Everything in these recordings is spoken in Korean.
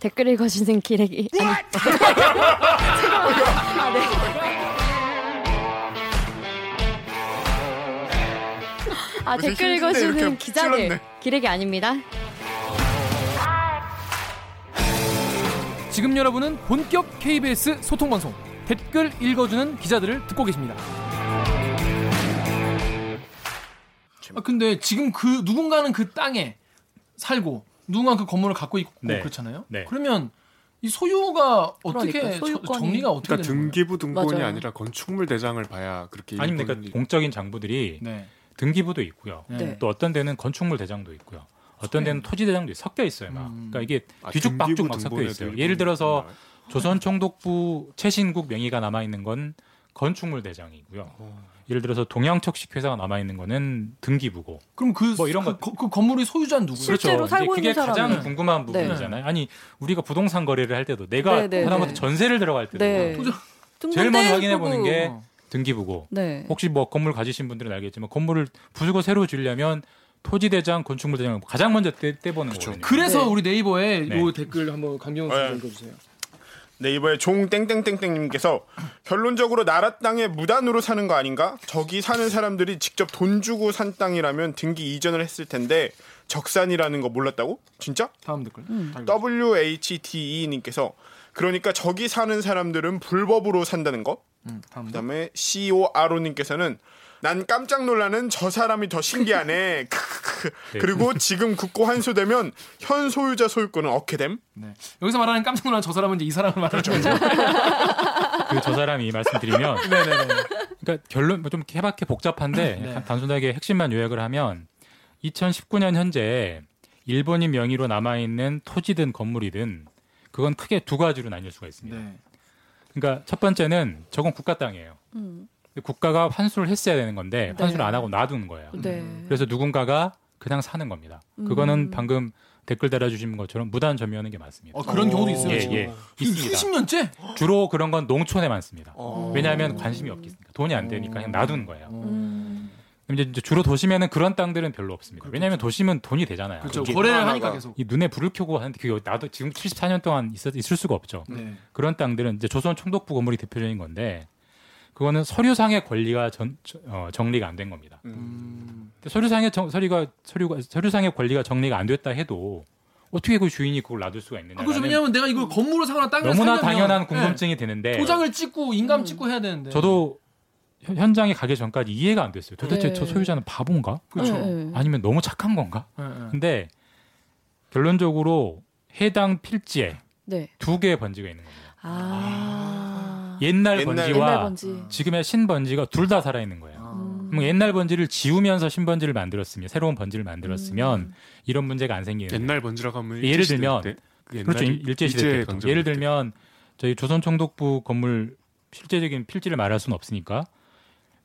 댓글 읽어주는 기레기 아니 아, 네. 아 댓글 읽어주는 기자들. 기레기 아닙니다. 지금 여러분은 본격 KBS 소통 방송 댓글 읽어주는 기자들을 듣고 계십니다. 아, 근데 지금 그 누군가는 그 땅에 살고 누군가는 그 건물을 갖고 있고 네. 그렇잖아요. 네. 그러면 이 소유가 어떻게 그러니까, 저- 소유권이. 정리가 어떻게 그러니까 되는 거예요? 등기부 등본이 맞아요. 아니라 건축물 대장을 봐야 그렇게 아니면 일본이- 그러니까 공적인 장부들이 네. 등기부도 있고요. 네. 또 어떤 데는 건축물 대장도 있고요. 어떤 데는 토지 대장도 섞여 있어요. 막. 음. 그러니까 이게 아, 뒤죽박죽 등기부 막 섞여 있어요. 예를 들어서. 조선 총독부 최신국 명의가 남아 있는 건 건축물 대장이고요. 어. 예를 들어서 동양척식 회사가 남아 있는 거는 등기부고. 그럼 그, 뭐 이런 그, 것- 그, 그 건물의 소유자는 누구예요? 실제로 그렇죠. 살고 이제 그게 있는 가장 사람은. 궁금한 네. 부분이잖아요. 아니 우리가 부동산 거래를 할 때도 내가 네, 네, 하다못해 네. 전세를 들어갈 때도 네. 제일 먼저 확인해. 보는 게 어. 등기부고. 네. 혹시 뭐 건물 가지신 분들은 알겠지만 건물을 부수고 새로 지으려면 토지 대장, 건축물 대장을 가장 먼저 떼, 떼보는. 거거든요. 그래서 네. 우리 네이버에 네. 요 댓글 한번 강경호 네. 읽어주세요. 네이버의 종땡땡땡땡님께서 결론적으로 나라 땅에 무단으로 사는 거 아닌가? 저기 사는 사람들이 직접 돈 주고 산 땅이라면 등기 이전을 했을 텐데 적산이라는 거 몰랐다고? 진짜? 다음 댓글. 음. WHTE님께서 그러니까 저기 사는 사람들은 불법으로 산다는 거? 음. 그다음에 CORO님께서는 난 깜짝 놀라는 저 사람이 더 신기하네. 크크크. 네. 그리고 지금 굳고 한소되면 현 소유자 소유권은 어떻게 됨? 네. 여기서 말하는 깜짝 놀란 저 사람은 이제 이 사람을 말하는 거죠. 그 저 사람이 말씀드리면 네네네. 그러니까 결론 뭐좀 케바케 복잡한데 네. 단순하게 핵심만 요약을 하면 2019년 현재 일본인 명의로 남아 있는 토지든 건물이든 그건 크게 두 가지로 나뉠 수가 있습니다. 네. 그러니까 첫 번째는 저건 국가 땅이에요. 음. 국가가 환수를 했어야 되는 건데 네. 환수를 안 하고 놔두는 거예요. 네. 그래서 누군가가 그냥 사는 겁니다. 음. 그거는 방금 댓글 달아주신 것처럼 무단 점유하는 게 맞습니다. 어, 그런 경우도 있어요. 예, 지금. 예. 있습니다. 수십 년째? 주로 그런 건 농촌에 많습니다. 어. 왜냐하면 관심이 없겠습니까? 돈이 안 되니까 그냥 놔두는 거예요. 음. 이제 주로 도심에는 그런 땅들은 별로 없습니다. 왜냐하면 도심은 돈이 되잖아요. 그렇죠. 거래를 하니까 계속. 이 눈에 불을 켜고 하는데 그게 나도 지금 74년 동안 있었, 있을 수가 없죠. 네. 그런 땅들은 이제 조선 총독부 건물이 대표적인 건데 그거는 서류상의 권리가 전, 어, 정리가 안 된 겁니다. 음. 서류상의 정, 서류가 서류가 서류상의 권리가 정리가 안 됐다 해도 어떻게 그 주인이 그걸 놔둘 수가 있느냐? 그죠. 왜냐면 내가 이걸 건물을 사거나 땅을 너무나 사려면 당연한 네. 궁금증이 드는데 도장을 찍고 인감 찍고 해야 되는데. 저도 현- 현장에 가기 전까지 이해가 안 됐어요. 도대체 네. 저 소유자는 바본가? 그렇죠. 네, 네. 아니면 너무 착한 건가? 네, 네. 근데 결론적으로 해당 필지에 네. 두 개의 번지가 있는 겁니다. 아. 옛날, 옛날- 번지와 옛날 번지. 지금의 신번지가 둘 다 살아 있는 거예요. 아. 음. 그럼 옛날 번지를 지우면서 신번지를 만들었으면 새로운 번지를 만들었으면 음. 이런 문제가 안 생기는 거예요. 옛날 번지라고 하면 예를 일제시대 들면- 때? 그 그렇죠. 옛날이 일제 시대 일제 때 예를 때. 들면 저희 조선 총독부 건물 실제적인 필지를 말할 수는 없으니까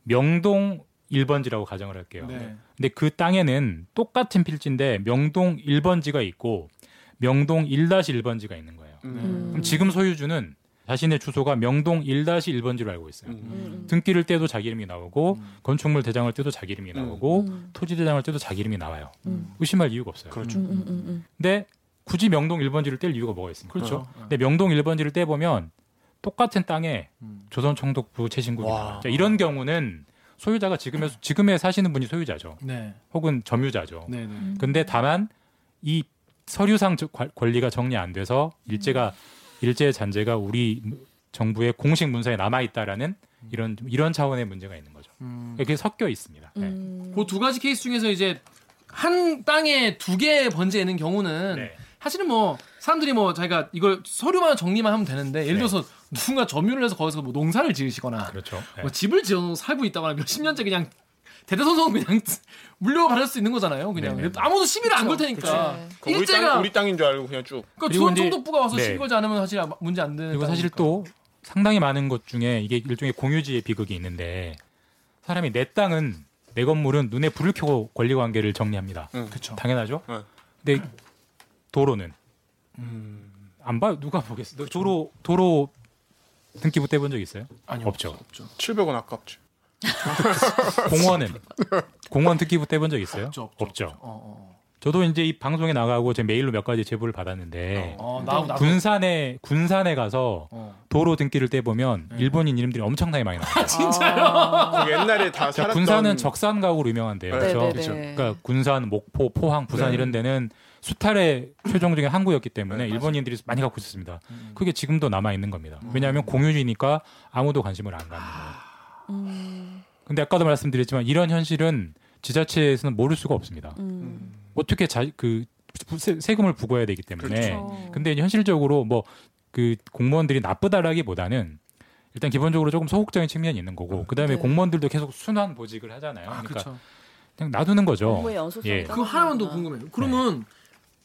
명동 1번지라고 가정을 할게요. 네. 근데 그 땅에는 똑같은 필지인데 명동 1번지가 있고 명동 1-1번지가 있는 거예요. 음. 그럼 지금 소유주는 자신의 주소가 명동 1-1번지로 알고 있어요. 음. 음. 등기를 떼도 자기 이름이 나오고 음. 건축물 대장을 떼도 자기 이름이 나오고 음. 토지 대장을 떼도 자기 이름이 나와요. 음. 의심할 이유가 없어요. 그렇죠. 음, 음, 음, 음. 근데 굳이 명동 1번지를 뗄 이유가 뭐가 있습니까? 그렇죠. 근데 명동 1번지를 떼 보면 똑같은 땅에 음. 조선 총독부 최신국이 와. 나와요. 자, 이런 경우는 소유자가 지금의 지금에 사시는 분이 소유자죠. 네. 혹은 점유자죠. 네, 네. 음. 근데 다만 이 서류상 권리가 정리 안 돼서 일제가 일제 잔재가 우리 정부의 공식 문서에 남아 있다라는 이런 이런 차원의 문제가 있는 거죠. 음. 그게 섞여 있습니다. 네. 음. 그두 가지 케이스 중에서 이제 한 땅에 두 개의 번지가 있는 경우는 네. 사실은 뭐 사람들이 뭐 자기가 이걸 서류만 정리만 하면 되는데 예를 네. 들어서 누군가 점유를 해서 거기서 뭐 농사를 지으시거나 그렇죠. 네. 뭐 집을 지어 살고 있다거나 몇십 년째 그냥 대대손손 그냥 물려받을 수 있는 거잖아요. 그냥 네네. 아무도 시비를 안 걸 테니까 우리, 일제가 땅, 우리 땅 인 줄 알고 그냥 쭉. 그러니까 이제- 총독부가 와서 네. 시비 걸지 않으면 사실 문제 안 되는. 그리고 사실. 또 상당히 많은 것 중에 이게 일종의 공유지의 비극이 있는데 사람이 내 땅은 내 건물은 눈에 불을 켜고 권리 관계를 정리합니다. 그렇죠. 당연하죠. 네. 근데 도로는 음. 안 봐요. 누가 보겠어? 도로 도로 등기부 떼본 적 있어요? 아니 없죠. 없죠. 700원 아깝지. 공원은 공원 등기부 떼본 적 있어요? 없죠. 없죠. 없죠. 어, 어. 저도 이제 이 방송에 나가고 제 메일로 몇 가지 제보를 받았는데 어, 나하고 나도. 군산에 군산에 가서 어. 도로 등기를 떼 보면 일본인 이름들이 엄청나게 많이 나와요. 그 옛날에 다 자, 살았던 군산은 적산 가구로 유명한데요. 네, 그렇죠? 네네네. 그러니까 군산, 목포, 포항, 부산 네. 이런 데는 수탈의 최종적인 항구였기 때문에 일본인들이 많이 갖고 있었습니다. 그게 지금도 남아 있는 겁니다. 왜냐하면 공유지니까 아무도 관심을 안 갖는 거예요. 음, 근데 아까도 말씀드렸지만 이런 현실은 지자체에서는 모를 수가 없습니다. 음. 어떻게 자, 그 세- 세금을 부과해야 되기 때문에. 그렇죠. 근데 현실적으로 뭐 그 공무원들이 나쁘다라기보다는 일단 기본적으로 조금 소극적인 측면이 있는 거고 그다음에 네. 공무원들도 계속 순환 보직을 하잖아요. 아, 그러니까 그렇죠. 그냥 놔두는 거죠. 예. 그거 하나만 더. 궁금해요. 그러면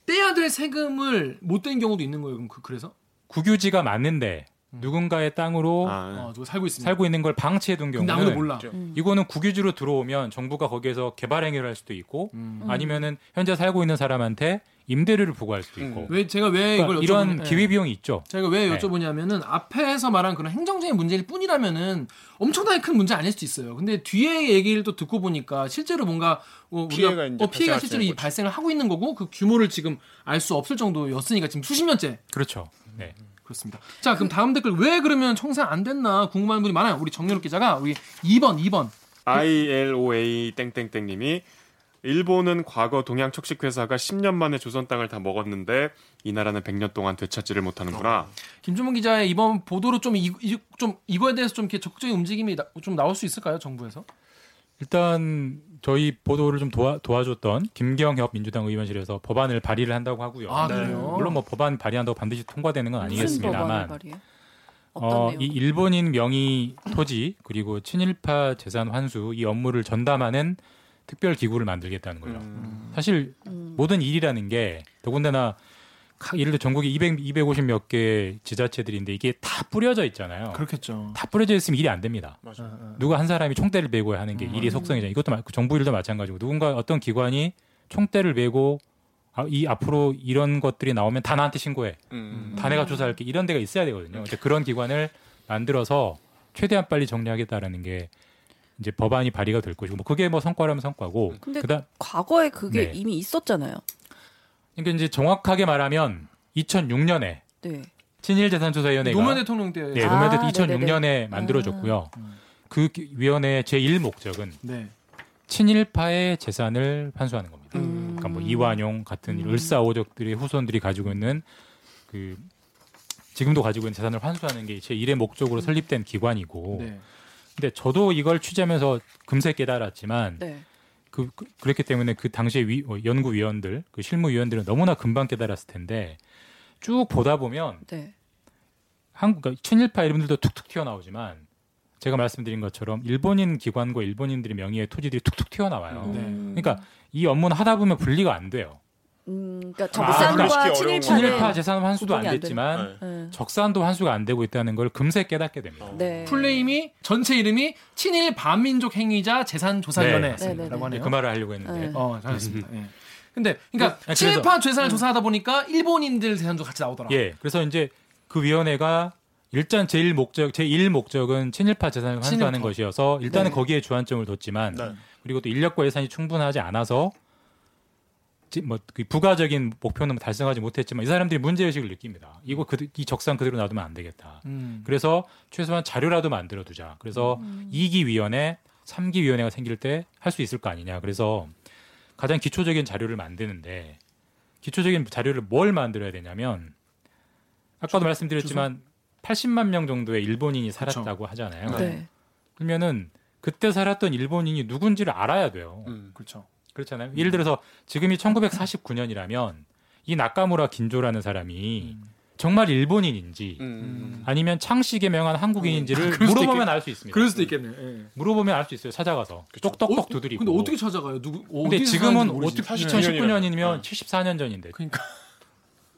떼야 될 세금을 못 떼는 경우도 있는 거예요. 그럼 그, 그래서 국유지가 맞는데 누군가의 땅으로 아, 어, 누가 살고 있습니다. 살고 있는 걸 방치해둔 근데 아무도 경우는 몰라. 음. 이거는 국유지로 들어오면 정부가 거기에서 개발 행위를 할 수도 있고 음. 아니면은 현재 살고 있는 사람한테 임대료를 부과할 수도 있고 왜 제가 왜 그러니까 이걸 이런. 기회 비용이 있죠. 제가 왜 네. 여쭤보냐면은 앞에서 말한 그런 행정적인 문제일 뿐이라면은 엄청나게 큰 문제 아닐 수도 있어요. 근데 뒤에 얘기를 또 듣고 보니까 실제로 뭔가 어, 우리가 피해가 이제 어, 피해가 실제로 수 이. 발생을 하고 있는 거고 그 규모를 지금 알 수 없을 정도였으니까 지금 수십 년째 그렇죠. 네. 그렇습니다. 자 그럼 다음 댓글 왜 그러면 청산 안 됐나 궁금한 분이 많아요. 우리 정유럽 기자가 우리 2번 2번 ILOA 땡땡땡 님이 일본은 과거 동양 척식 회사가 10년 만에 조선 땅을 다 먹었는데 이 나라는 100년 동안 되찾지를 못하는구나. 김준문 기자의 이번 보도로 좀, 이, 이- 좀 이거에 대해서 좀 이렇게 적극적인 움직임이 나, 좀 나올 수 있을까요 정부에서? 일단 저희 보도를 좀 도와, 도와줬던 김경협 민주당 의원실에서 법안을 발의를 한다고 하고요. 아 네. 물론 뭐 법안 발의한다고 반드시 통과되는 건 아니겠습니다만 어, 내용? 이 일본인 명의 토지 그리고 친일파 재산 환수 이 업무를 전담하는 특별 기구를 만들겠다는 거죠. 음. 사실 음. 모든 일이라는 게 더군다나 각- 예를 들어 전국에 200, 250 몇 개 지자체들인데 이게 다 뿌려져 있잖아요. 그렇겠죠. 다 뿌려져 있으면 일이 안 됩니다. 맞아. 어, 어. 누가 한 사람이 총대를 메고 하는 게 음. 일의 속성이잖아요. 이것도 마- 그 정부 일도 마찬가지고 누군가 어떤 기관이 총대를 메고 아, 이 앞으로 이런 것들이 나오면 다 나한테 신고해. 음. 다 내가 조사할게. 이런 데가 있어야 되거든요. 이제 그런 기관을 만들어서 최대한 빨리 정리하겠다라는 게 이제 법안이 발의가 될 것이고 뭐 그게 뭐 성과라면 성과고 근데 그다음 과거에 그게 네. 이미 있었잖아요. 그러니까 이제 정확하게 말하면 2006년에 네. 친일재산조사위원회가 노무현 대통령 때. 네, 아, 노무현 대통령 네네네. 2006년에 만들어졌고요. 음. 그 기- 위원회의 제1 목적은 네. 친일파의 재산을 환수하는 겁니다. 음. 그러니까 뭐 이완용 같은 음. 을사오적들의 후손들이 가지고 있는 그 지금도 가지고 있는 재산을 환수하는 게 제1의 목적으로 설립된 기관이고 네. 근데 저도 이걸 취재하면서 금세 깨달았지만 네. 그, 그- 그렇기 때문에 그 당시에 위, 어, 연구위원들 그 실무위원들은 너무나 금방 깨달았을 텐데 쭉 보다 보면 네. 한국 그러니까 친일파 이름들도 툭툭 튀어나오지만 제가 말씀드린 것처럼 일본인 기관과 일본인들의 명의의 토지들이 툭툭 튀어나와요. 네. 음. 그러니까 이 업무는 하다 보면 분리가 안 돼요. 음, 그러니까 아, 적산과 그러니까 친일파는 친일파 재산 환수도 안 구분이 안 됐지만 네. 네. 적산도 환수가 안 되고 있다는 걸 금세 깨닫게 됩니다. 네. 풀네임이 전체 이름이 친일 반민족 행위자 재산 조사위원회라고 네. 네, 네, 네. 하네요. 그 말을 하려고 했는데 네. 어, 잘했습니다. 예. 근데 그러니까 그- 아니, 친일파 재산을 조사하다 보니까 일본인들 재산도 같이 나오더라. 예, 그래서 이제 그 위원회가 일단 제일 목적 제1 목적은 친일파 재산을 환수하는 친일파. 것이어서 일단은 네. 거기에 주안점을 뒀지만 네. 그리고 또 인력과 예산이 충분하지 않아서 뭐그 부가적인 목표는 달성하지 못했지만 이 사람들이 문제 의식을 느낍니다. 이거 그, 이 적산 그대로 놔두면 안 되겠다. 음. 그래서 최소한 자료라도 만들어 두자. 그래서 음. 2기 위원회, 3기 위원회가 생길 때 할 수 있을 거 아니냐. 그래서 가장 기초적인 자료를 만드는데 기초적인 자료를 뭘 만들어야 되냐면 아까도 말씀드렸지만 80만 명 정도의 일본인이 살았다고 하잖아요. 네. 그러면은 그때 살았던 일본인이 누군지를 알아야 돼요. 음. 그렇죠. 그렇잖아요. 예를 들어서 지금이 1949년이라면 이 나카무라 긴조라는 사람이 정말 일본인인지 음. 아니면 창씨 개명한 한국인인지를 수도 물어보면 알 수 있습니다. 그럴 수도 있겠네요. 예. 물어보면 알 수 있어요. 찾아가서 어, 똑똑똑 두드리고. 근데 어떻게 찾아가요? 누구? 근데 어디서 지금은. 어떻게 49 2019년이면 네. 74년 전인데 그러니까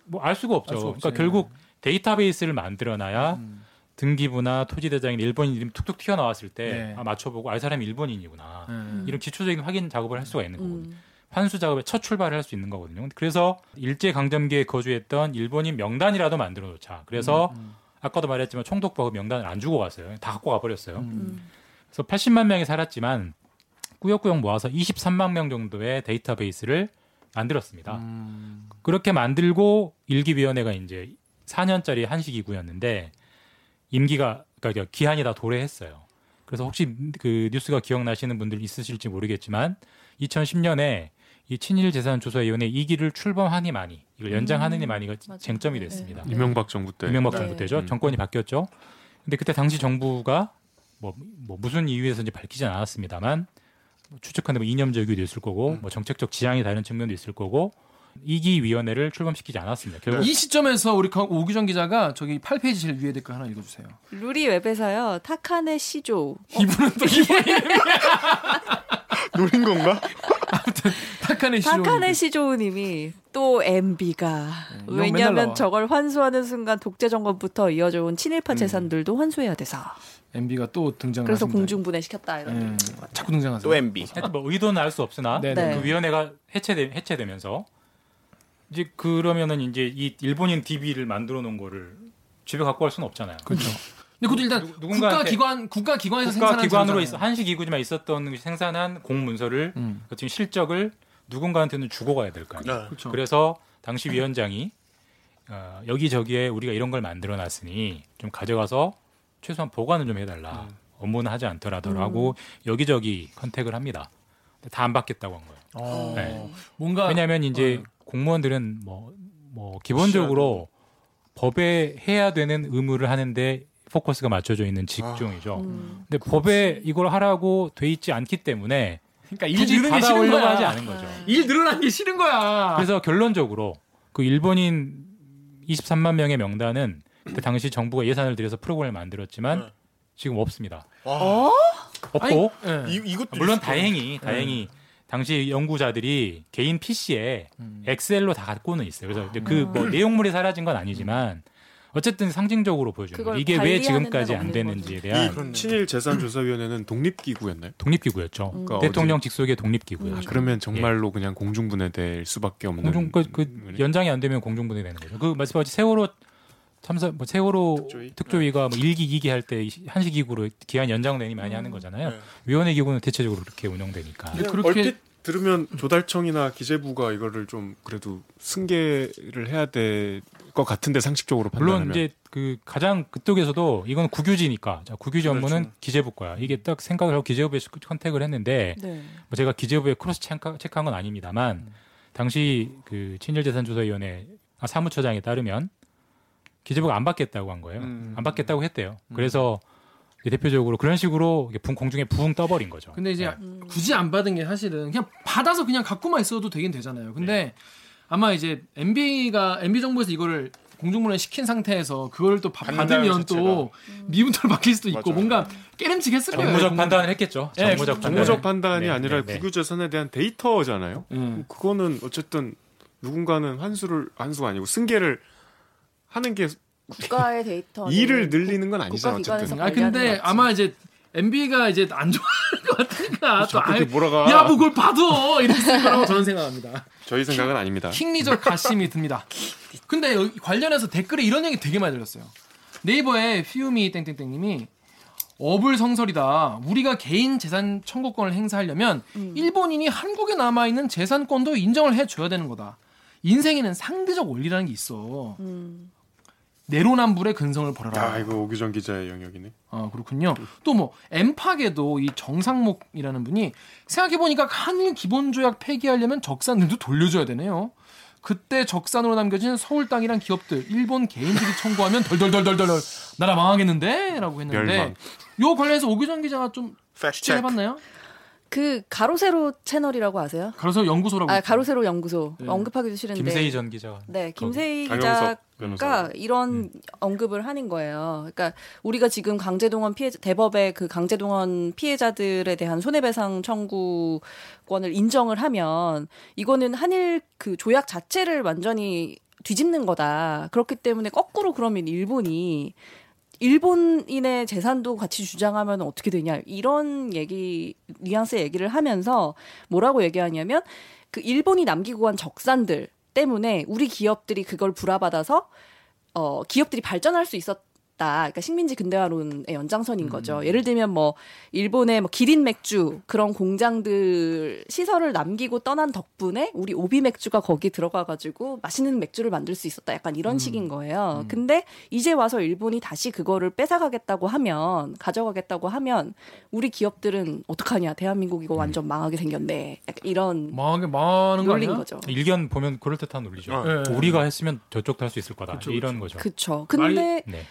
뭐 알 수가 없죠. 알 수가. 그러니까 결국 데이터베이스를 만들어놔야 음. 등기부나 토지대장인 일본인 이름 툭툭 튀어나왔을 때 네. 아, 맞춰보고 아, 이 사람이 일본인이구나. 음. 이런 기초적인 확인 작업을 할 수가 있는 거거든요. 음. 환수 작업의 첫 출발을 할 수 있는 거거든요. 그래서 일제 강점기에 거주했던 일본인 명단이라도 만들어 놓자. 그래서 음. 아까도 말했지만 총독부가 그 명단을 안 주고 갔어요. 다 갖고 가버렸어요. 음. 음. 그래서 80만 명이 살았지만 꾸역꾸역 모아서 23만 명 정도의 데이터베이스를 만들었습니다. 음. 그렇게 만들고 일기위원회가 이제 4년짜리 한시기구였는데 임기가 그러니까 기한이 다 도래했어요. 그래서 혹시 그 뉴스가 기억나시는 분들 있으실지 모르겠지만 2010년에 이 친일 재산 조사 위원회 2기를 출범하니 많이 이걸 연장하느니 많이가 맞아요. 쟁점이 네. 됐습니다. 이명박 정부 때. 이명박 네. 정부 때죠. 음. 정권이 바뀌었죠. 근데 그때 당시 정부가 뭐, 뭐 무슨 이유에서인지 밝히진 않았습니다만 뭐 추측하는 뭐 이념적이도 있을 거고 뭐 정책적 지향이 다른 측면도 있을 거고 이기 위원회를 출범시키지 않았습니다. 결국 이 시점에서 우리 강- 오규정 기자가 저기 8페이지 제일 위에 댓글 하나 읽어주세요. 루리 웹에서요. 타카네 시조. 이분은 또 이분이 노린 건가? 타카네 시조. 타카네 시조우님이 또 MB가 네, 왜냐하면. 저걸 환수하는 순간 독재 정권부터 이어져 온 친일파 재산들도 환수해야 돼서 MB가 또 등장을 그래서 하십니다. 공중분해 시켰다 이런. 예, 자꾸 등장하세요. 또 MB. 하여튼 뭐 의도는 알 수 없으나 네, 네. 그 위원회가 해체되, 해체되면서 이제 그러면은 이제 이 일본인 DB를 만들어 놓은 거를 집에 갖고 갈 수는 없잖아요. 그렇죠. 근데 그것도 일단 국가 기관 국가 기관에서 국가 생산한 기관으로. 있어 한시 기구지만 있었던 생산한 공문서를 음. 그 지금 실적을 누군가한테는 주고 가야 될 거 아니에요. 네. 그렇죠. 그래서 당시 위원장이 어, 여기저기에 우리가 이런 걸 만들어 놨으니 좀 가져가서 최소한 보관을 좀 해달라. 업무는 하지 않더라도 여기저기 컨택을 합니다. 다 안 받겠다고 한 거예요. 어, 네. 뭔가 왜냐하면 이제 어. 공무원들은 뭐, 뭐 기본적으로 법에 해야 되는 의무를 하는데 포커스가 맞춰져 있는 직종이죠. 음. 근데 법에 이걸 하라고 돼 있지 않기 때문에 그러니까 일 늘는 게 싫은 거야. 하지 않은 거죠. 일 늘어난 게 싫은 거야. 그래서 결론적으로 그 일본인 23만 명의 명단은 그 당시 정부가 예산을 들여서 프로그램을 만들었지만 네. 지금 없습니다. 어? 없고 아니, 예. 이, 이것도 물론. 다행히 다행히 당시 연구자들이 개인 PC에 음. 엑셀로 다 갖고는 있어요. 그래서 그뭐 내용물이 사라진 건 아니지만 어쨌든 상징적으로 보여주는 거예요. 이게 왜 지금까지 안 되는지에. 대한. 친일 재산 조사위원회는 독립기구였나요? 독립기구였죠. 음. 그러니까 대통령 직속의 독립기구였죠. 아, 그러면 정말로 그냥 공중분해될 수밖에 없는. 공중 그, 그 연장이 안 되면 공중분해 되는 거죠. 그 말씀하신 세월호 참사 뭐 세월호 특조위? 특조위? 가뭐 일기 이기 할 때 한시 기구로 기한 연장되니 많이 하는 거잖아요. 네. 위원회 기구는 대체적으로 그렇게 운영되니까. 그렇게- 얼핏 들으면 조달청이나 기재부가 이거를 좀 그래도 승계를 해야 될 것 같은데 상식적으로 판단하면 물론 이제 그 가장 그쪽에서도 이건 국유지니까 자, 국유지 업무는 그렇죠. 기재부 거야. 이게 딱 생각을 하고 기재부에 contact을 했는데 네. 뭐 제가 기재부에 cross check, check한 건 아닙니다만 당시 그 친일재산조사위원회 아, 사무처장에 따르면 기재부가 안 받겠다고 한 거예요. 음. 안 받겠다고 했대요. 그래서 이제 대표적으로 그런 식으로 붕- 공중에 붕 떠버린 거죠. 근데 이제 네. 음. 굳이 안 받은 게 사실은 그냥 받아서 그냥 갖고만 있어도 되긴 되잖아요. 근데 네. 아마 이제 MB가 MB 정부에서 이거를 공중분해 시킨 상태에서 그걸 또 받으면 또 미문턱을 박힐 수도 있고 맞아요. 뭔가 깨름직했을 거예요. 정무적 판단을 했겠죠. 네, 정무적 판단. 정무적 판단 이 네, 아니라 네, 네. 국유재산에 대한 데이터잖아요. 음. 그거는 어쨌든 누군가는 환수를 환수가 아니고 승계를 하는 게 국가의 데이터 일을 늘리는 건 아니잖아 어쨌든. 아 근데 아마 이제 MB가 이제 안 좋아할 것 같으니까 또 자꾸 아예 이렇게 몰아가. 야, 뭐 그걸 봐도 이랬을 거라고 저는 생각합니다. 저희 생각은 아닙니다. 킹리적 가심이 듭니다. 근데 여기 관련해서 댓글에 이런 얘기 되게 많이 들렸어요. 네이버에 휘우미 땡땡땡님이 어불성설이다. 우리가 개인 재산 청구권을 행사하려면 일본인이 한국에 남아 있는 재산권도 인정을 해줘야 되는 거다. 인생에는 상대적 원리라는 게 있어. 음. 내로남불의 근성을 벌여라. 아 이거 오규정 기자의 영역이네. 아 그렇군요. 또 뭐 엠팍에도 이 정상목이라는 분이 생각해 보니까 한일 기본조약 폐기하려면 적산들도 돌려줘야 되네요. 그때 적산으로 남겨진 서울 땅이란 기업들 일본 개인들이 청구하면 덜덜덜덜덜 나라 망하겠는데 라고 했는데 멸망. 요 관련해서 오규정 기자가 좀. 취재해봤나요? 그 가로세로 채널이라고 아세요? 가로세로 연구소라고. 아. 가로세로 연구소 네. 언급하기도 싫은데 김세희 전 기자가 네, 김세희 기자가 변호사. 이런 언급을 하는 거예요. 그러니까 우리가 지금 강제동원 피해 대법의 그 강제동원 피해자들에 대한 손해배상 청구권을 인정을 하면 이거는 한일 그 조약 자체를 완전히 뒤집는 거다. 그렇기 때문에 거꾸로 그러면 일본이 일본인의 재산도 같이 주장하면 어떻게 되냐? 이런 얘기 뉘앙스 얘기를 하면서 뭐라고 얘기하냐면 그 일본이 남기고 간 적산들 때문에 우리 기업들이 그걸 불화받아서 어 기업들이 발전할 수 있었 있다. 그러니까 식민지 근대화론의 연장선인 음. 거죠. 예를 들면 뭐 일본의 뭐 기린 맥주 그런 공장들 시설을 남기고 떠난 덕분에 우리 오비 맥주가 거기 들어가 가지고 맛있는 맥주를 만들 수 있었다. 약간 이런 음. 식인 거예요. 근데 이제 와서 일본이 다시 그거를 뺏어가겠다고 하면 가져가겠다고 하면 우리 기업들은 어떡하냐. 대한민국 이거 완전 망하게 생겼네. 약간 이런 망하게 망하는 거 아니야? 거죠. 일견 보면 그럴 듯한 논리죠. 어. 네. 우리가 했으면 저쪽도 할 수 있을 거다. 그쵸, 이런 거죠. 그쵸. 근데 네.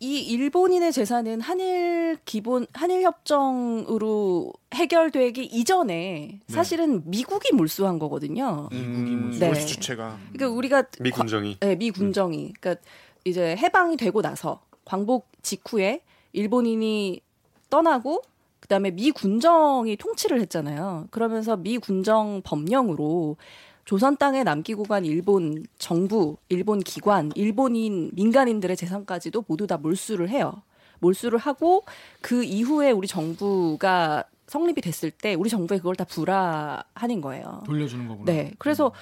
이 일본인의 재산은 한일 기본 한일 협정으로 해결되기 이전에 사실은 미국이 몰수한 거거든요. 음, 네. 몰수 주체가 그러니까 우리가 미 군정이 네, 미 군정이 그러니까 이제 해방이 되고 나서 광복 직후에 일본인이 떠나고 그다음에 미 군정이 통치를 했잖아요. 그러면서 미 군정 법령으로 조선 땅에 남기고 간 일본 정부, 일본 기관, 일본인 민간인들의 재산까지도 모두 다 몰수를 해요. 몰수를 하고 그 이후에 우리 정부가 성립이 됐을 때 우리 정부에 그걸 다 불화하는 거예요. 돌려주는 거구나. 네. 그래서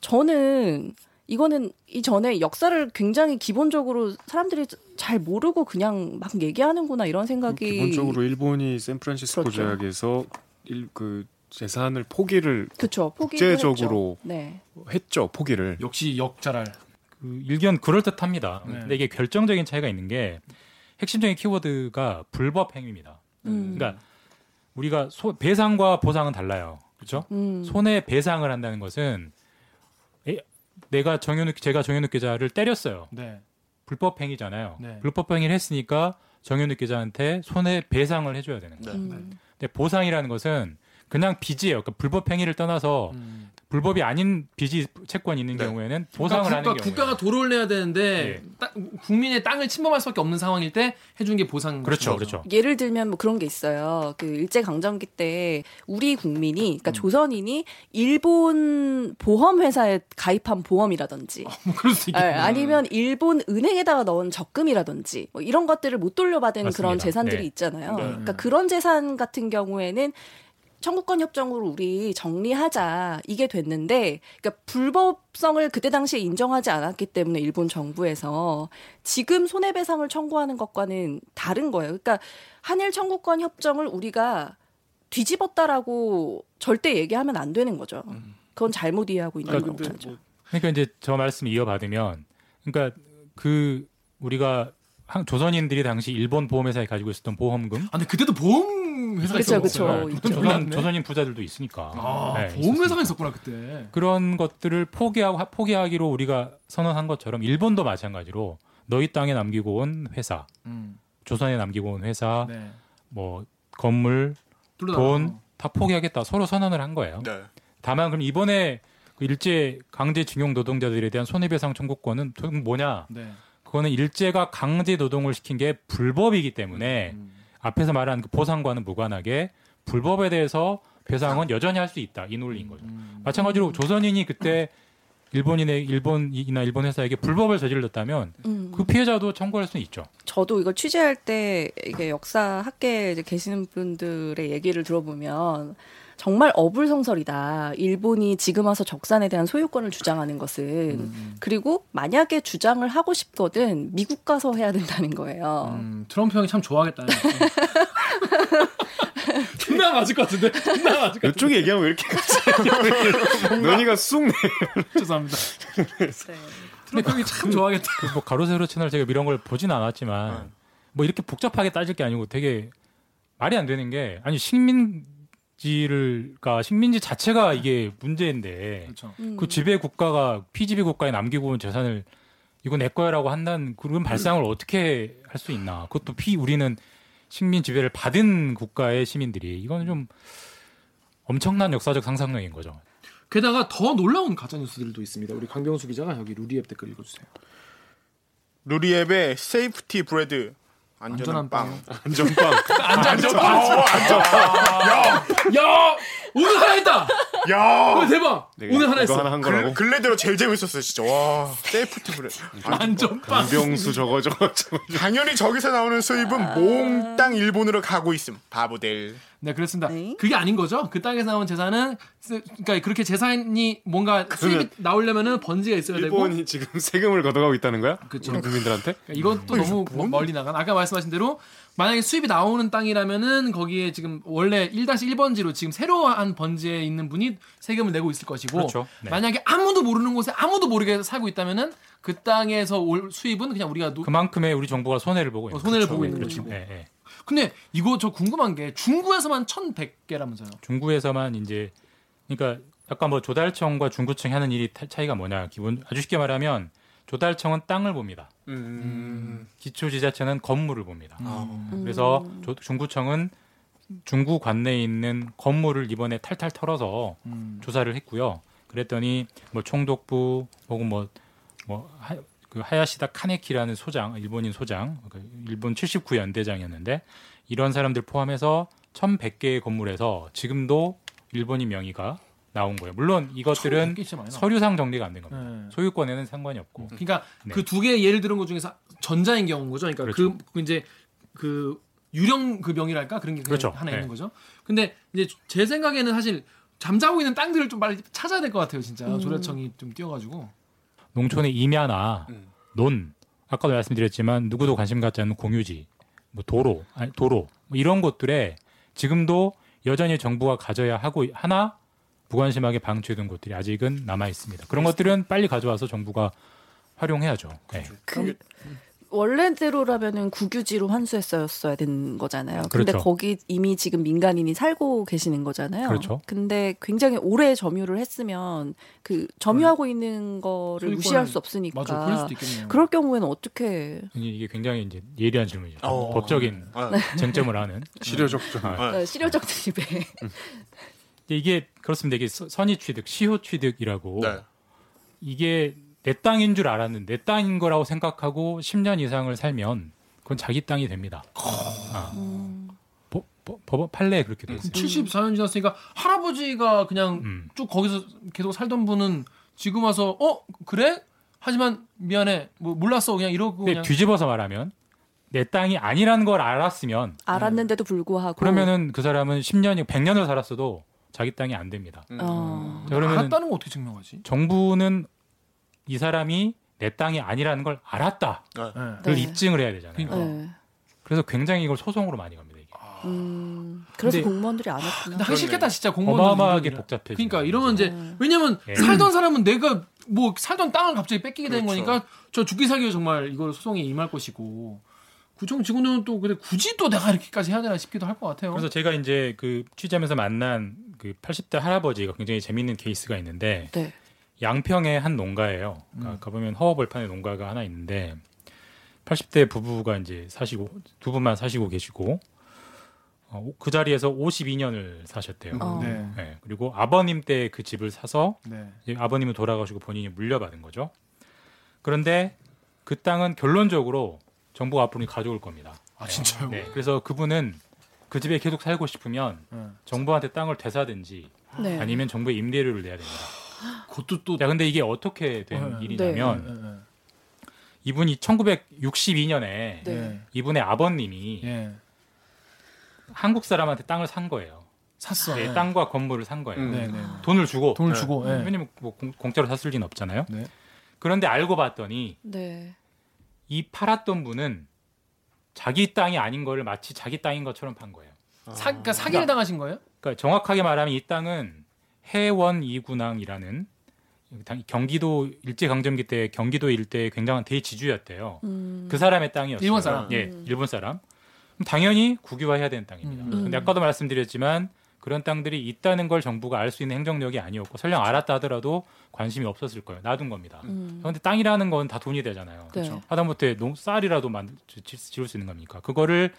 저는 이거는 이전에 역사를 굉장히 기본적으로 사람들이 잘 모르고 그냥 막 얘기하는구나 이런 생각이 기본적으로 일본이 샌프란시스코 그렇죠. 조약에서 일, 그 재산을 포기를 그쵸 포기를 국제적으로 했죠. 네. 했죠 포기를 역시 역자랄. 그 일견 그럴 듯합니다. 네. 근데 이게 결정적인 차이가 있는 게 핵심적인 키워드가 불법 행위입니다. 음. 그러니까 우리가 소- 배상과 보상은 달라요. 그렇죠? 음. 손해 배상을 한다는 것은 에, 내가 정현욱 제가 정현욱 기자를 때렸어요. 네. 불법 행위잖아요. 네. 불법 행위를 했으니까 정현욱 기자한테 손해 배상을 해줘야 되는 거예요. 네. 음. 근데 보상이라는 것은 그냥 빚이에요. 그러니까 불법 행위를 떠나서 음. 불법이 아닌 빚이 채권이 있는 네. 경우에는 보상을 그러니까 하는 국가, 경우에 국가가 도로를 내야 되는데 예. 땅- 국민의 땅을 침범할 수밖에 없는 상황일 때 해준 게 보상. 그렇죠, 그렇죠. 예를 들면 뭐 그런 게 있어요. 그 일제 강점기 때 우리 국민이 음. 그러니까 조선인이 일본 보험 회사에 가입한 보험이라든지 뭐 그럴 수 예, 있겠구나. 아니면 일본 은행에다가 넣은 적금이라든지 뭐 이런 것들을 못 돌려받은 맞습니다. 그런 재산들이 네. 있잖아요. 네. 그러니까 그런 재산 같은 경우에는 청구권 협정으로 우리 정리하자 이게 됐는데 그러니까 불법성을 그때 당시에 인정하지 않았기 때문에 일본 정부에서 지금 손해배상을 청구하는 것과는 다른 거예요. 그러니까 한일 청구권 협정을 우리가 뒤집었다라고 절대 얘기하면 안 되는 거죠. 그건 잘못 이해하고 있는 근데 거죠. 뭐 그러니까 이제 저 말씀 이어받으면 그러니까 그 우리가 한- 조선인들이 당시 일본 보험회사에 가지고 있었던 보험금 아, 근데 그때도 보험 있었어요. 그건 있죠. 몰랐네. 조선, 조선인 부자들도 있으니까 아, 네, 보험 회사가 있었으니까. 있었구나 그때. 그런 것들을 포기하고 포기하기로 우리가 선언한 것처럼 일본도 마찬가지로 너희 땅에 남기고 온 회사, 음. 조선에 남기고 온 회사, 네. 뭐 건물, 둘다 돈다 포기하겠다 서로 선언을 한 거예요. 네. 다만 그럼 이번에 그 일제 강제 징용 노동자들에 대한 손해배상 청구권은 도- 뭐냐? 네. 그거는 일제가 강제 노동을 시킨 게 불법이기 때문에 음. 앞에서 말한 그 보상과는 무관하게 불법에 대해서 배상은 여전히 할 수 있다 이 논리인 거죠. 음. 마찬가지로 조선인이 그때 일본인의 일본이나 일본 회사에게 불법을 저질렀다면 음. 그 피해자도 청구할 수는 있죠. 저도 이걸 취재할 때 이게 역사 학계에 계시는 분들의 얘기를 들어보면 정말 어불성설이다. 일본이 지금 와서 적산에 대한 소유권을 주장하는 것은 음. 그리고 만약에 주장을 하고 싶거든 미국 가서 해야 된다는 거예요. 음, 트럼프 형이 참 좋아하겠다. 존나 맞을 것 같은데. 존나 맞을 것 같은데. 이쪽에 얘기하면 왜 이렇게 논의가 쑥 내. 죄송합니다. 트럼프 형이 참 좋아하겠다. 그뭐 가로세로 채널 제가 이런 걸 보진 않았지만 뭐 이렇게 복잡하게 따질 게 아니고 되게 말이 안 되는 게 아니 식민 지를가 식민지 자체가 이게 문제인데 그렇죠. 음. 그 지배 국가가 피지배 국가에 남기고 온 재산을 이거 내 거야라고 한다는 그런 발상을 어떻게 할 수 있나? 그것도 피 우리는 식민 지배를 받은 국가의 시민들이 이거는 좀 엄청난 역사적 상상력인 거죠. 게다가 더 놀라운 가짜 뉴스들도 있습니다. 우리 강병수 기자가 여기 루리앱 댓글 읽어주세요. 루리앱의 safety bread 안전한, 빵. 빵. 안전빵. 야 오늘 하나 했다. 야 어, 대박. 오늘 하나 했어. 하나 한 글, 거라고. 근래 들어 제일 재밌었어요 진짜 와 safety bread 안전빵. 강병수 저거 저거 저거. 당연히 저기서 나오는 수입은 몽땅 일본으로 가고 있음 바보들 네, 그렇습니다. 네. 그게 아닌 거죠. 그 땅에서 나온 재산은 쓰- 그러니까 그렇게 재산이 뭔가 수입이 나오려면은 번지가 있어야 되고 일본이 지금 세금을 걷어가고 있다는 거야? 그쵸. 우리 국민들한테? 그러니까 이것도 너무 멀리 나간. 아까 말씀하신 대로 만약에 수입이 나오는 땅이라면은 거기에 지금 원래 1-1번지로 지금 새로 한 번지에 있는 분이 세금을 내고 있을 것이고 그렇죠. 네. 만약에 아무도 모르는 곳에 아무도 모르게 살고 있다면은 그 땅에서 올 수입은 그냥 우리가 노, 그만큼의 우리 정부가 손해를 보고 어, 있는 손해를 거죠. 보고 네, 있는 그렇죠. 것이고. 네, 네. 근데 이거 저 궁금한 게 중구에서만 1,100개라면서요. 중구에서만 이제 그러니까 아까 뭐 조달청과 중구청이 하는 일이 타- 차이가 뭐냐 기본 아주 쉽게 말하면 조달청은 땅을 봅니다. 음. 기초 지자체는 건물을 봅니다. 음. 그래서 조- 중구청은 중구 관내에 있는 건물을 이번에 탈탈 털어서 음. 조사를 했고요. 그랬더니 뭐 총독부 혹은 뭐뭐 하, 그 하야시다 카네키라는 소장, 일본인 소장, 그 일본 79 연대장이었는데 이런 사람들 포함해서 1,100개의 건물에서 지금도 일본인 명의가 나온 거예요. 물론 이것들은 1,100개 진짜 많이 나와. 서류상 정리가 안 된 겁니다. 네. 소유권에는 상관이 없고. 그러니까 네. 그두 개 예를 들은 것 중에서 전자인 경우인 거죠. 그러니까 그렇죠. 그, 그 이제 그 유령 그 명이랄까 그런 게 그렇죠. 하나 네. 있는 거죠. 근데 이제 제 생각에는 사실 잠자고 있는 땅들을 좀 빨리 찾아야 될 것 같아요, 진짜 음. 조례청이 좀 뛰어가지고. 농촌의 임야나 음. 논 아까도 말씀드렸지만 누구도 관심 갖지 않는 공유지, 뭐 도로, 아니 도로 뭐 이런 곳들에 지금도 여전히 정부가 가져야 하고 하나 무관심하게 방치해둔 곳들이 아직은 남아 있습니다. 그런 것들은 빨리 가져와서 정부가 활용해야죠. 네. 그 원래대로라면은 국유지로 환수했었어야 되는 거잖아요. 근데 그렇죠. 거기 이미 지금 민간인이 살고 계시는 거잖아요. 그렇죠. 근데 굉장히 오래 점유를 했으면 그 점유하고 있는 거를 무시할 수 없으니까. 맞아, 그럴 수도 있겠네요. 그럴 경우에는 어떻게 이게 굉장히 이제 예리한 질문이죠. 어. 법적인 아, 쟁점을 하는. 치료적 좀. 아, 어, 실효적 근데 이게 그렇습니다. 이게 서- 선의 취득, 시효 취득이라고 네. 이게 내 땅인 줄 알았는데 내 땅인 거라고 생각하고 10년 이상을 살면 그건 자기 땅이 됩니다. 아. 법, 법, 법 판례에 그렇게 돼 있어요. 74년 지났으니까 할아버지가 그냥 음. 쭉 거기서 계속 살던 분은 지금 와서 어 그래? 하지만 미안해 뭐 몰랐어 그냥 이러고 그냥 뒤집어서 말하면 내 땅이 아니라는 걸 알았으면 알았는데도 불구하고 그러면은 그 사람은 10년이 100년을 살았어도 자기 땅이 안 됩니다. 어, 자, 그러면은 알았다는 거 어떻게 증명하지? 정부는 이 사람이 내 땅이 아니라는 걸 알았다. 네. 네. 그걸 입증을 해야 되잖아요. 그러니까. 네. 그래서 굉장히 이걸 소송으로 많이 갑니다. 이게. 음, 그래서 근데- 공무원들이 안 했구나. 근데 하기 싫겠다 진짜 공무원들 어마어마하게. 복잡해져. 그러니까 이러면 이제 네. 왜냐면 예. 살던 사람은 내가 뭐 살던 땅을 갑자기 뺏기게 되는 그렇죠. 거니까 저 죽기 살기로 정말 이걸 소송에 임할 것이고 구청 직원들은 또 근데 굳이 또 내가 이렇게까지 해야 되나 싶기도 할 것 같아요. 그래서 제가 이제 그 취재하면서 만난 그 80대 할아버지가 굉장히 재밌는 케이스가 있는데 네. 양평의 한 농가예요. 그러니까 가보면 허허벌판의 농가가 하나 있는데 80대 부부가 이제 사시고 두 분만 사시고 계시고 어, 그 자리에서 52년을 사셨대요. 어. 네. 네, 그리고 아버님 때 그 집을 사서 네. 아버님은 돌아가시고 본인이 물려받은 거죠. 그런데 그 땅은 결론적으로 정부가 앞으로 가져올 겁니다. 아 진짜요? 네, 그래서 그분은 그 집에 계속 살고 싶으면 네. 정부한테 땅을 되사든지 네. 아니면 정부에 임대료를 내야 됩니다. 그것도 또 야, 근데 이게 어떻게 된 네. 일이냐면 네, 네, 이분이 1962년에 네. 네. 이분의 아버님이 예. 한국 사람한테 땅을 산 거예요. 샀어. 네, 네. 땅과 건물을 산 거예요. 음. 네, 네. 돈을 주고. 돈을 네. 주고. 예. 왜냐면 뭐 공- 공짜로 샀을 리는 없잖아요. 네. 그런데 알고 봤더니 네. 이 팔았던 분은 자기 땅이 아닌 거를 마치 자기 땅인 것처럼 판 거예요. 사, 그러니까 사기를 당하신 거예요? 그러니까 정확하게 말하면 이 땅은 해원 이군항이라는 당- 경기도 일제 강점기 때 경기도 일대의 굉장한 대지주였대요. 음. 그 사람의 땅이었어요. 일본 사람? 예, 일본 사람. 그럼 당연히 국유화해야 되는 땅입니다. 음. 근데 아까도 말씀드렸지만 그런 땅들이 있다는 걸 정부가 알 수 있는 행정력이 아니었고 설령 알았다 하더라도 관심이 없었을 거예요. 놔둔 겁니다. 음. 그런데 땅이라는 건 다 돈이 되잖아요. 네. 하다못해 농, 쌀이라도 만 지- 지을 수 있는 겁니까? 그거를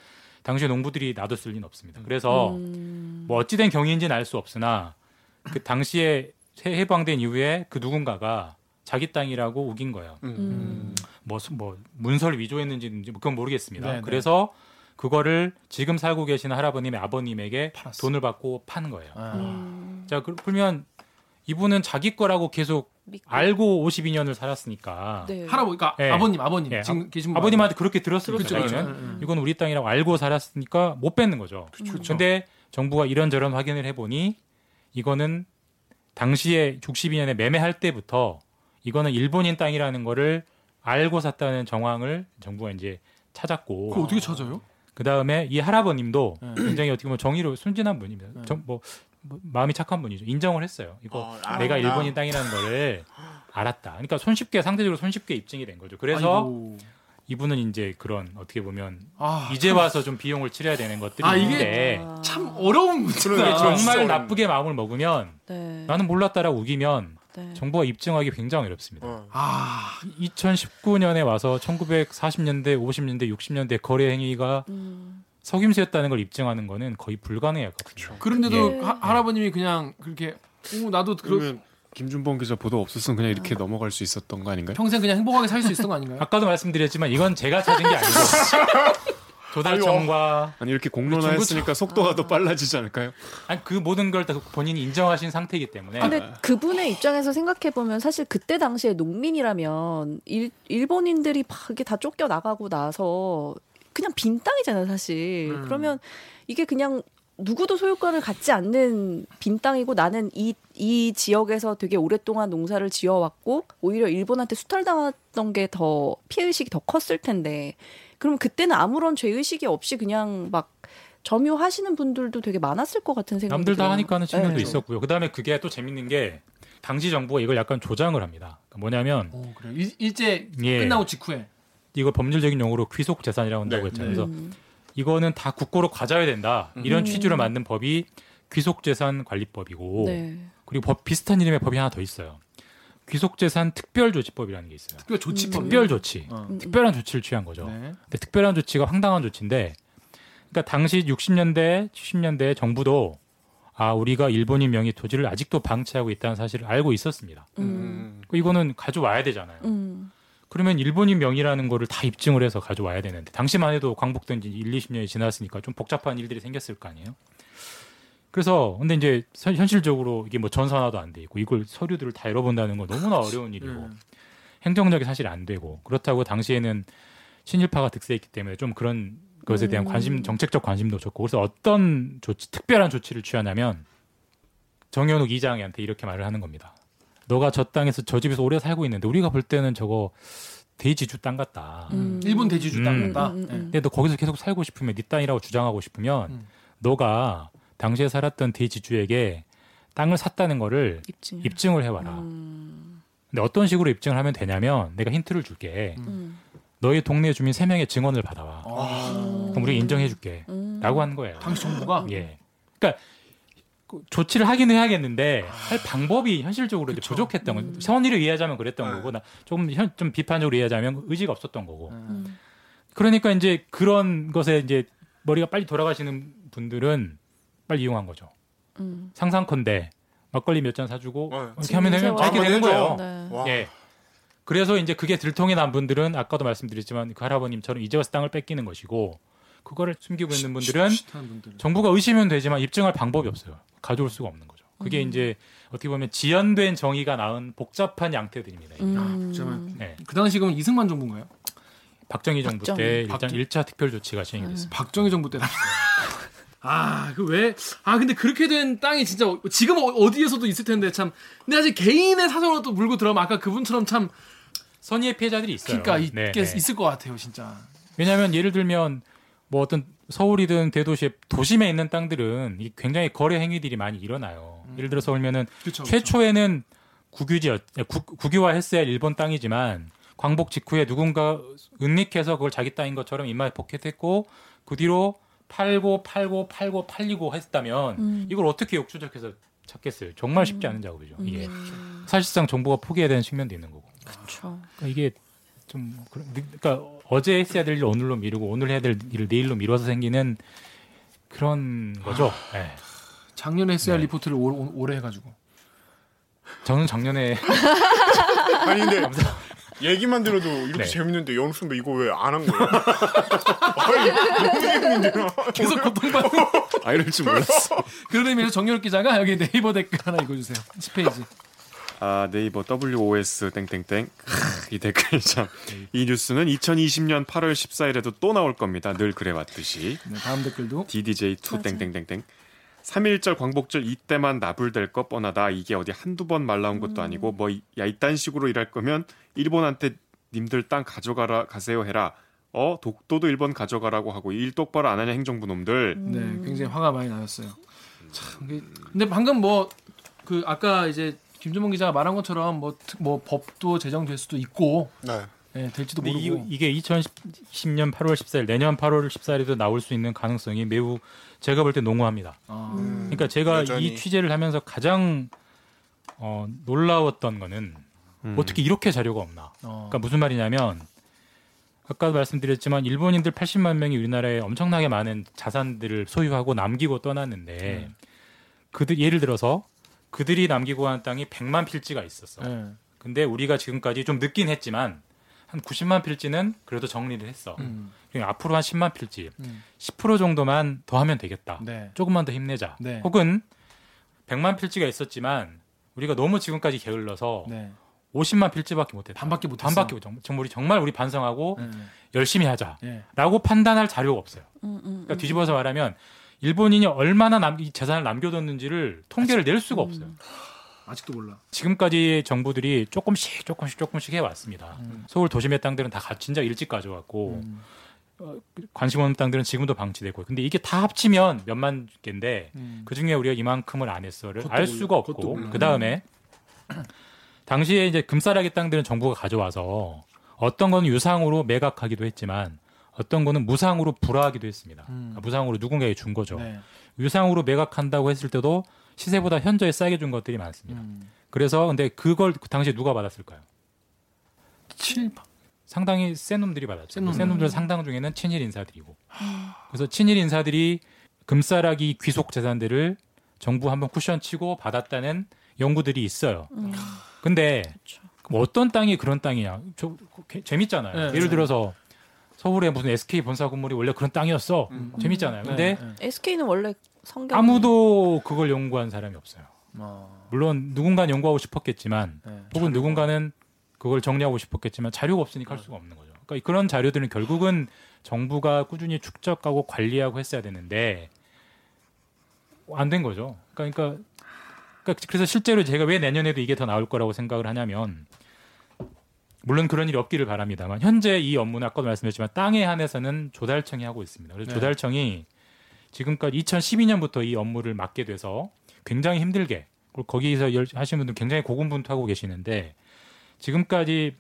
당시에 농부들이 놔뒀을 리는 없습니다. 그래서 음. 뭐 어찌된 경위인지는 알 수 없으나 그 당시에 해- 해방된 이후에 그 누군가가 자기 땅이라고 우긴 거예요. 음. 뭐, 수- 뭐 문서를 위조했는지 뭐 그건 모르겠습니다. 네, 네. 그래서 그거를 지금 살고 계시는 할아버님의 아버님에게 팔았어. 돈을 받고 판 거예요. 아. 음. 자, 그- 그러면 이분은 자기 거라고 계속 믿고. 알고 52년을 살았으니까 네. 할아버지, 그러니까 예. 아버님, 아버님 예, 지금 계신 분 아버님한테 그렇게 들었으니까 그렇죠, 그렇죠. 음. 이건 우리 땅이라고 알고 살았으니까 못 뺏는 거죠. 그렇죠. 근데 정부가 이런저런 확인을 해보니 이거는 당시에 62년에 매매할 때부터 이거는 일본인 땅이라는 거를 알고 샀다는 정황을 정부가 이제 찾았고 그걸 어떻게 찾아요? 그 다음에 이 할아버님도 네. 굉장히 어떻게 보면 정의로 순진한 분입니다. 네. 정- 뭐, 뭐 마음이 착한 분이죠. 인정을 했어요. 이거 어, 내가. 일본인 땅이라는 거를 알았다. 그러니까 손쉽게 상대적으로 손쉽게 입증이 된 거죠. 그래서 아이고. 이분은 이제 그런 어떻게 보면 아, 이제 와서 좀 비용을 치러야 되는 것들이 아, 있는데 참 어려운 문제다. 좀- 정말 나쁘게 마음을 먹으면 네. 나는 몰랐다라고 우기면 네. 정부가 입증하기 굉장히 어렵습니다. 어. 아, 2019년에 와서 1940년대, 50년대, 60년대 거래 행위가 음. 석임수였다는 걸 입증하는 거는 거의 불가능했거든요. 그런데도 예. 하, 할아버님이 그냥 그렇게 오, 나도 그러, 김준범 기자 보도 없었으면 그냥 이렇게 넘어갈 수 있었던 거 아닌가요? 평생 그냥 행복하게 살 수 있었던 거 아닌가요? 아까도 말씀드렸지만 이건 제가 찾은 게 아니고 조달청과 아니 이렇게 공론화했으니까 속도가 더 빨라지지 않을까요? 아니 그 모든 걸 다 본인이 인정하신 상태이기 때문에 근데 그분의 입장에서 생각해 보면 사실 그때 당시에 농민이라면 일, 일본인들이 막 이게 다 쫓겨 나가고 나서 그냥 빈 땅이잖아요, 사실. 음. 그러면 이게 그냥 누구도 소유권을 갖지 않는 빈 땅이고 나는 이, 이 지역에서 되게 오랫동안 농사를 지어왔고 오히려 일본한테 수탈당했던 게 더 피해의식이 더 컸을 텐데 그러면 그때는 아무런 죄의식이 없이 그냥 막 점유하시는 분들도 되게 많았을 것 같은 생각이 남들 다. 하니까 하는 측면도 네. 있었고요. 그다음에 그게 또 재밌는 게 당시 정부가 이걸 약간 조장을 합니다. 그러니까 뭐냐면 오, 그래요. 일, 일제 예. 끝나고 직후에. 이걸 법률적인 용어로 귀속 재산이라고 한다고 네. 했잖아요. 그래서 음. 이거는 다 국고로 가져야 된다. 이런 음. 취지로 만든 법이 귀속재산 관리법이고 네. 그리고 법 비슷한 이름의 법이 하나 더 있어요. 귀속재산 특별조치법이라는 게 있어요. 특별 조치법. 특별 조치. 어. 음. 특별한 조치를 취한 거죠. 네. 근데 특별한 조치가 황당한 조치인데, 그러니까 당시 60년대, 70년대 정부도 아 우리가 일본인 명의 토지를 아직도 방치하고 있다는 사실을 알고 있었습니다. 음. 이거는 가져와야 되잖아요. 음. 그러면 일본인 명의라는 거를 다 입증을 해서 가져와야 되는데 당시만 해도 광복된 지 1, 20년이 지났으니까 좀 복잡한 일들이 생겼을 거 아니에요. 그래서 근데 이제 선- 현실적으로 이게 뭐 전산화도 안 돼 있고 이걸 서류들을 다 열어본다는 건 너무나 어려운 일이고 음. 행정력이 사실 안 되고 그렇다고 당시에는 친일파가 득세했기 때문에 좀 그런 것에 대한 음. 관심 정책적 관심도 좋고 그래서 어떤 조치 특별한 조치를 취하냐면 정현욱 이장한테 이렇게 말을 하는 겁니다. 너가 저 땅에서 저 집에서 오래 살고 있는데 우리가 볼 때는 저거 대지주 땅 같다. 음. 일본 대지주 음. 땅이다. 음, 음, 음. 근데 너 거기서 계속 살고 싶으면 네 땅이라고 주장하고 싶으면 음. 너가 당시에 살았던 대지주에게 땅을 샀다는 거를 입증. 입증을 해와라. 음. 근데 어떤 식으로 입증을 하면 되냐면 내가 힌트를 줄게. 음. 너희 동네 주민 세명의 증언을 받아와. 아, 그럼 우리가 인정해줄게. 음. 라고 하는 거예요. 당시 정부가 예. 그러니까 그 조치를 하긴 해야겠는데 할 방법이 현실적으로 이제 그쵸. 부족했던 음. 거죠. 선의를 이해하자면 그랬던 네. 거고 나 조금 현, 좀 비판적으로 이해하자면 의지가 없었던 거고. 음. 그러니까 이제 그런 것에 이제 머리가 빨리 돌아가시는 분들은 빨리 이용한 거죠. 음. 상상컨대 막걸리 몇 잔 사주고 네. 이렇게 하면 되면. 이렇게 되는 거예요. 네. 와. 예. 그래서 이제 그게 들통이 난 분들은 아까도 말씀드렸지만 그 할아버님처럼 이제 와서 땅을 뺏기는 것이고 그거를 숨기고 있는 분들은. 정부가 의심은 되지만 입증할 방법이 없어요. 가져올 수가 없는 거죠. 그게 음. 이제 어떻게 보면 지연된 정의가 낳은 복잡한 양태들입니다. 음. 잠깐만. 네. 그 당시 그럼 이승만 정부인가요? 박정희 정부 박정희. 때 일단 박정- 일 1차 특별 조치가 시행이 됐습니다. 박정희 정부 때다. 아, 그 왜? 아, 근데 그렇게 된 땅이 진짜 어- 지금 어- 어디에서도 있을 텐데 참. 근데 사실 개인의 사정으로 또 물고 들어가면 아까 그분처럼 참 선의의 피해자들이 있어요. 그러니까 네, 있겠, 네. 있을 것 같아요, 진짜. 왜냐하면 예를 들면 뭐 어떤 서울이든 대도시의 도심에 있는 땅들은 이 굉장히 거래 행위들이 많이 일어나요. 예를 들어서 보면은 그렇죠. 최초에는 국유지였 국, 국유화했어야 할 일본 땅이지만 광복 직후에 누군가 은닉해서 그걸 자기 땅인 것처럼 입마에 포켓했고 그 뒤로 팔고 팔고 팔고 팔리고 했다면 음. 이걸 어떻게 역추적해서 찾겠어요? 정말 쉽지 않은 작업이죠. 이게 음. 사실상 정부가 포기해야 되는 측면도 있는 거고. 그렇죠. 그러니까 이게 좀 그런- 그러니까 어제 했어야 될일 오늘로 미루고 오늘 해야 될 일을 내일로 미뤄서 생기는 그런 거죠. 네. 작년에 했어야 할 네. 리포트를 올, 올- 올해 해가지고. 저는 작년에 아니 근데 얘기만 들어도 이렇게 네. 재밌는데 연욱 선배 이거 왜 안 한 거예요? 아니. 계속 고통받는. 아 이럴 줄 몰랐어. 그런 의미에서 정렬 기자가 여기 네이버 댓글 하나 읽어주세요. 10페이지. 아 네이버 WOS 땡땡땡 크, 이 댓글이 참이 뉴스는 2020년 8월 14일에도 또 나올 겁니다. 늘 그래 왔듯이 네, 다음 댓글도. DDJ2 맞아. 땡땡땡땡 3.1절 광복절 이때만 나불될 것 뻔하다. 이게 어디 한두 번 말 나온 것도 아니고 뭐 야 이딴 식으로 일할 거면 일본한테 님들 땅 가져가라 가세요 해라. 어 독도도 일본 가져가라고 하고 일 똑바로 안 하냐 행정부 놈들. 네, 굉장히 화가 많이 나셨어요. 참, 이게- 근데 방금 뭐 그 아까 이제 김준범 기자가 말한 것처럼 뭐 뭐 법도 제정될 수도 있고 네. 예, 될지도 모르고. 이, 게 2010년 8월 14일 내년 8월 14일에도 나올 수 있는 가능성이 매우 제가 볼 때 농후합니다. 아, 그러니까 제가 여전히. 이 취재를 하면서 가장 어, 놀라웠던 거는 음. 어떻게 이렇게 자료가 없나. 어. 그러니까 무슨 말이냐면 아까도 말씀드렸지만 일본인들 80만 명이 우리나라에 엄청나게 많은 자산들을 소유하고 남기고 떠났는데 음. 그들 예를 들어서 그들이 남기고 간 땅이 100만 필지가 있었어. 예. 근데 우리가 지금까지 좀 늦긴 했지만 한 90만 필지는 그래도 정리를 했어. 음, 그러니까 앞으로 한 10만 필지, 음. 10% 정도만 더 하면 되겠다. 네. 조금만 더 힘내자. 네. 혹은 100만 필지가 있었지만 우리가 너무 지금까지 게을러서 네. 50만 필지밖에 못했다. 반밖에 못했어. 반밖에 못. 정말 우리 정말 우리 반성하고 예. 열심히 하자라고 예. 판단할 자료가 없어요. 음, 음, 그러니까 뒤집어서 말하면 일본인이 얼마나 남, 이 재산을 남겨뒀는지를 통계를 낼 수가 없어요. 아직도 몰라. 지금까지 정부들이 조금씩 조금씩 조금씩 해왔습니다. 음. 서울 도심의 땅들은 다 가- 진짜 일찍 가져왔고 음. 관심 없는 땅들은 지금도 방치되고 근데 이게 다 합치면 몇만 개인데 음. 그 중에 우리가 이만큼을 안 했어를 알. 수가 없고. 그 다음에 당시에 이제 금싸라기 땅들은 정부가 가져와서 어떤 거는 유상으로 매각하기도 했지만 어떤 거는 무상으로 불화하기도 했습니다. 음. 그러니까 무상으로 누군가에게 준 거죠. 네. 유상으로 매각한다고 했을 때도 시세보다 현저히 싸게 준 것들이 많습니다. 음. 그래서 근데 그걸 그 당시에 누가 받았을까요? 7 상당히 센 놈들이 받았죠. 센 놈들. 센 놈들 상당 중에는 친일 인사들이고. 그래서 친일 인사들이 금싸라기 귀속 재산들을 정부 한번 쿠션 치고 받았다는 연구들이 있어요. 음. 근데 그렇죠. 어떤 땅이 그런 땅이냐? 저 개- 재밌잖아요. 네, 예를 네. 들어서 서울에 무슨 SK 본사 건물이 원래 그런 땅이었어. 음. 재밌잖아요. 근데 네, 네. SK는 원래 성경 아무도 그걸 연구한 사람이 없어요. 어. 물론 누군가는 연구하고 싶었겠지만 네. 혹은 누군가는 그걸 정리하고 싶었겠지만 자료가 없으니까 할 수가 없는 거죠. 그러니까 그런 자료들은 결국은 정부가 꾸준히 축적하고 관리하고 했어야 되는데 안 된 거죠. 그러니까, 그러니까 그래서 실제로 제가 왜 내년에도 이게 더 나올 거라고 생각을 하냐면 물론 그런 일이 없기를 바랍니다만 현재 이 업무는 아까도 말씀드렸지만 땅에 한해서는 조달청이 하고 있습니다. 그래서 네. 조달청이 지금까지 2012년부터 이 업무를 맡게 돼서 굉장히 힘들게 그리고 거기서 열- 하시는 분들 굉장히 고군분투하고 계시는데 지금까지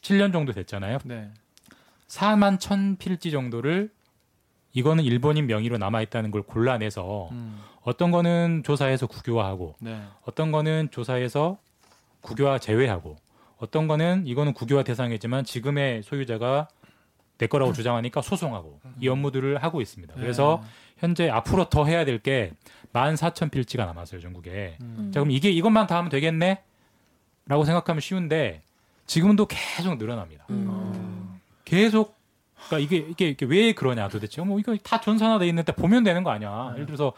7년 정도 됐잖아요. 네. 4만 1000 필지 정도를 이거는 일본인 명의로 남아 있다는 걸 골라내서 음. 어떤 거는 조사해서 국유화하고 네. 어떤 거는 조사해서 국유화 제외하고 어떤 거는 이거는 국유화 대상이지만 지금의 소유자가 내 거라고 주장하니까 소송하고 이 업무들을 하고 있습니다. 그래서 네. 현재 앞으로 더 해야 될게14,000 필지가 남았어요, 전국에. 음. 자, 그럼 이게 이것만 다 하면 되겠네? 라고 생각하면 쉬운데 지금도 계속 늘어납니다. 음. 계속 그러니까 이게 이게, 이게 왜 그러냐 도대체 뭐 이거 다 전산화돼 있는데 보면 되는 거 아니야 예를 들어서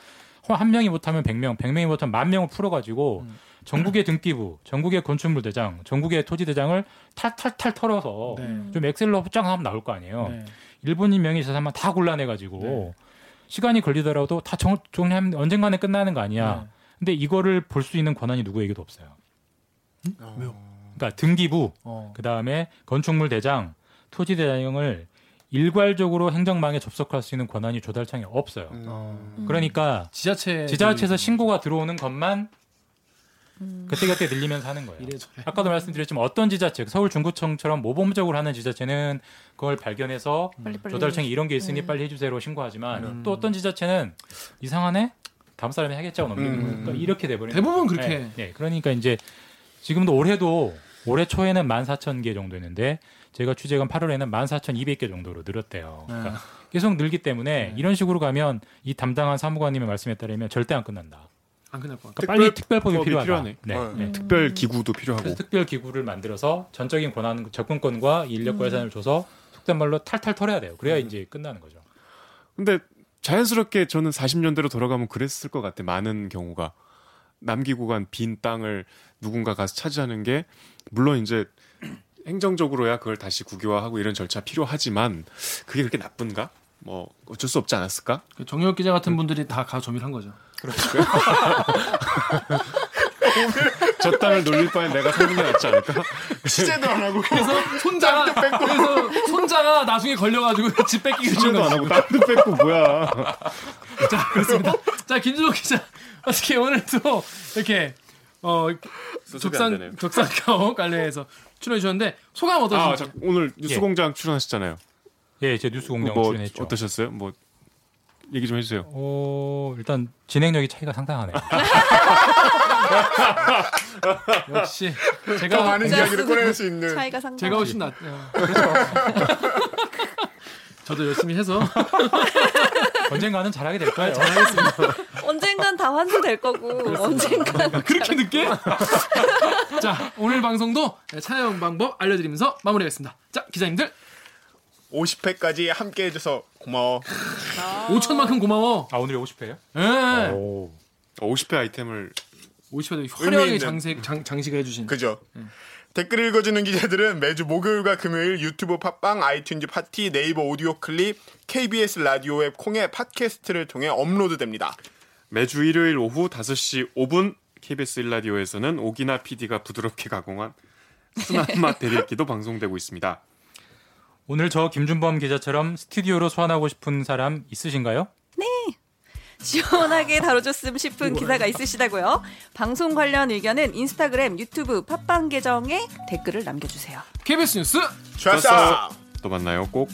한 명이 못하면 100명 100명이 못하면 만 명을 풀어가지고 음. 전국의 등기부 전국의 건축물 대장 전국의 토지 대장을 탈탈탈 털어서 네. 좀 엑셀로 쫙하면 나올 거 아니에요 네. 일본인 명의 재산만 다 골라내가지고 네. 시간이 걸리더라도 다 정, 정리하면 언젠가는 끝나는 거 아니야 네. 근데 이거를 볼 수 있는 권한이 누구에게도 없어요 왜요? 그러니까 등기부 어. 그 다음에 건축물 대장, 토지 대장을 일괄적으로 행정망에 접속할 수 있는 권한이 조달청에 없어요. 어. 그러니까 지자체 지자체에서 신고가 들어오는 것만 음. 그때그때 늘리면서 하는 거예요. 이래저래. 아까도 말씀드렸지만 어떤 지자체, 서울 중구청처럼 모범적으로 하는 지자체는 그걸 발견해서 빨리 빨리 조달청이 이런 게 있으니 네. 빨리 해주세요로 신고하지만 음. 또 어떤 지자체는 이상하네? 다음 사람이 하겠자고 넘기는 음. 거예요. 그러니까 이렇게 돼버리는 대부분 거예요. 그렇게. 네, 네. 그러니까 이제 지금도 올해도 올해 초에는 14,000개 정도였는데 제가 취재한 8월에는 14,200개 정도로 늘었대요. 그러니까 네. 계속 늘기 때문에 네. 이런 식으로 가면 이 담당한 사무관님의 말씀에 따르면 절대 안 끝난다. 안 끝날 것 같아. 그러니까 빨리 특별법이 필요하다. 필요하네. 네. 어. 네. 특별 기구도 필요하고. 그래서 특별 기구를 만들어서 전적인 권한 접근권과 인력과 예산을 줘서 속된 말로 탈탈 털어야 돼요. 그래야 이제 끝나는 거죠. 근데 자연스럽게 저는 40년대로 돌아가면 그랬을 것 같아. 많은 경우가 남기고 간 빈 땅을 누군가 가서 차지하는 게 물론 이제 행정적으로야 그걸 다시 국유화하고 이런 절차 필요하지만 그게 그렇게 나쁜가? 뭐 어쩔 수 없지 않았을까? 그 정혁 기자 같은 분들이 다 가서 점유를 한 거죠. 저 땅을 놀릴 바에 내가 사는 게 낫지 않을까? 취재도 안 하고 그래서 손자가 그래서 손자가 나중에 걸려가지고 집 뺏기기 취재도 싫은 안. 하고 땅도 뺏고 뭐야? 자 그렇습니다. 자 김주호 기자 어떻게 오늘도 이렇게 어 되네요. 적상 적상가옥 관련해서 출연해 주셨는데 소감 아, 어떠신가요? 자, 오늘 뉴스공장 출연하셨잖아요. 예, 제 뉴스 공장 뭐 출연했죠. 어떠셨어요? 뭐 얘기 좀 해주세요. 어, 일단 진행력이 차이가 상당하네요. 역시 더 제가 많은 이야기를 꺼낼 수 있는 차이가 상당. 제가 훨씬 낫. 어, 그렇죠. 저도 열심히 해서 언젠가는 잘하게 될 거예요. 언젠간 다 환수될 거고 언젠간 그렇게 늦게? 자 오늘 방송도 촬영 방법 알려드리면서 마무리하겠습니다. 자 기자님들 50회까지 함께 해줘서 고마워. 5천만큼 고마워. 아, 오늘이 50회예요? 예. 오. 50회 아이템을 50회도 화려하게 있는. 장식 장, 장식을 해주신. 그죠? 댓글 읽어주는 기자들은 매주 목요일과 금요일 유튜브 팟빵, 아이튠즈 팟티, 네이버 오디오 클립, KBS 라디오 앱 콩의 팟캐스트를 통해 업로드됩니다. 매주 일요일 오후 5시 5분 KBS 1라디오에서는 오기나 PD가 부드럽게 가공한 순한 맛 댓읽기도 방송되고 있습니다. 오늘 저 김준범 기자처럼 스튜디오로 소환하고 싶은 사람 있으신가요? 시원하게 다뤄줬음 싶은 기사가 있으시다고요? 방송 관련 의견은 인스타그램, 유튜브, 팟빵 계정에 댓글을 남겨주세요. KBS 뉴스 좋았어. 또 만나요 꼭.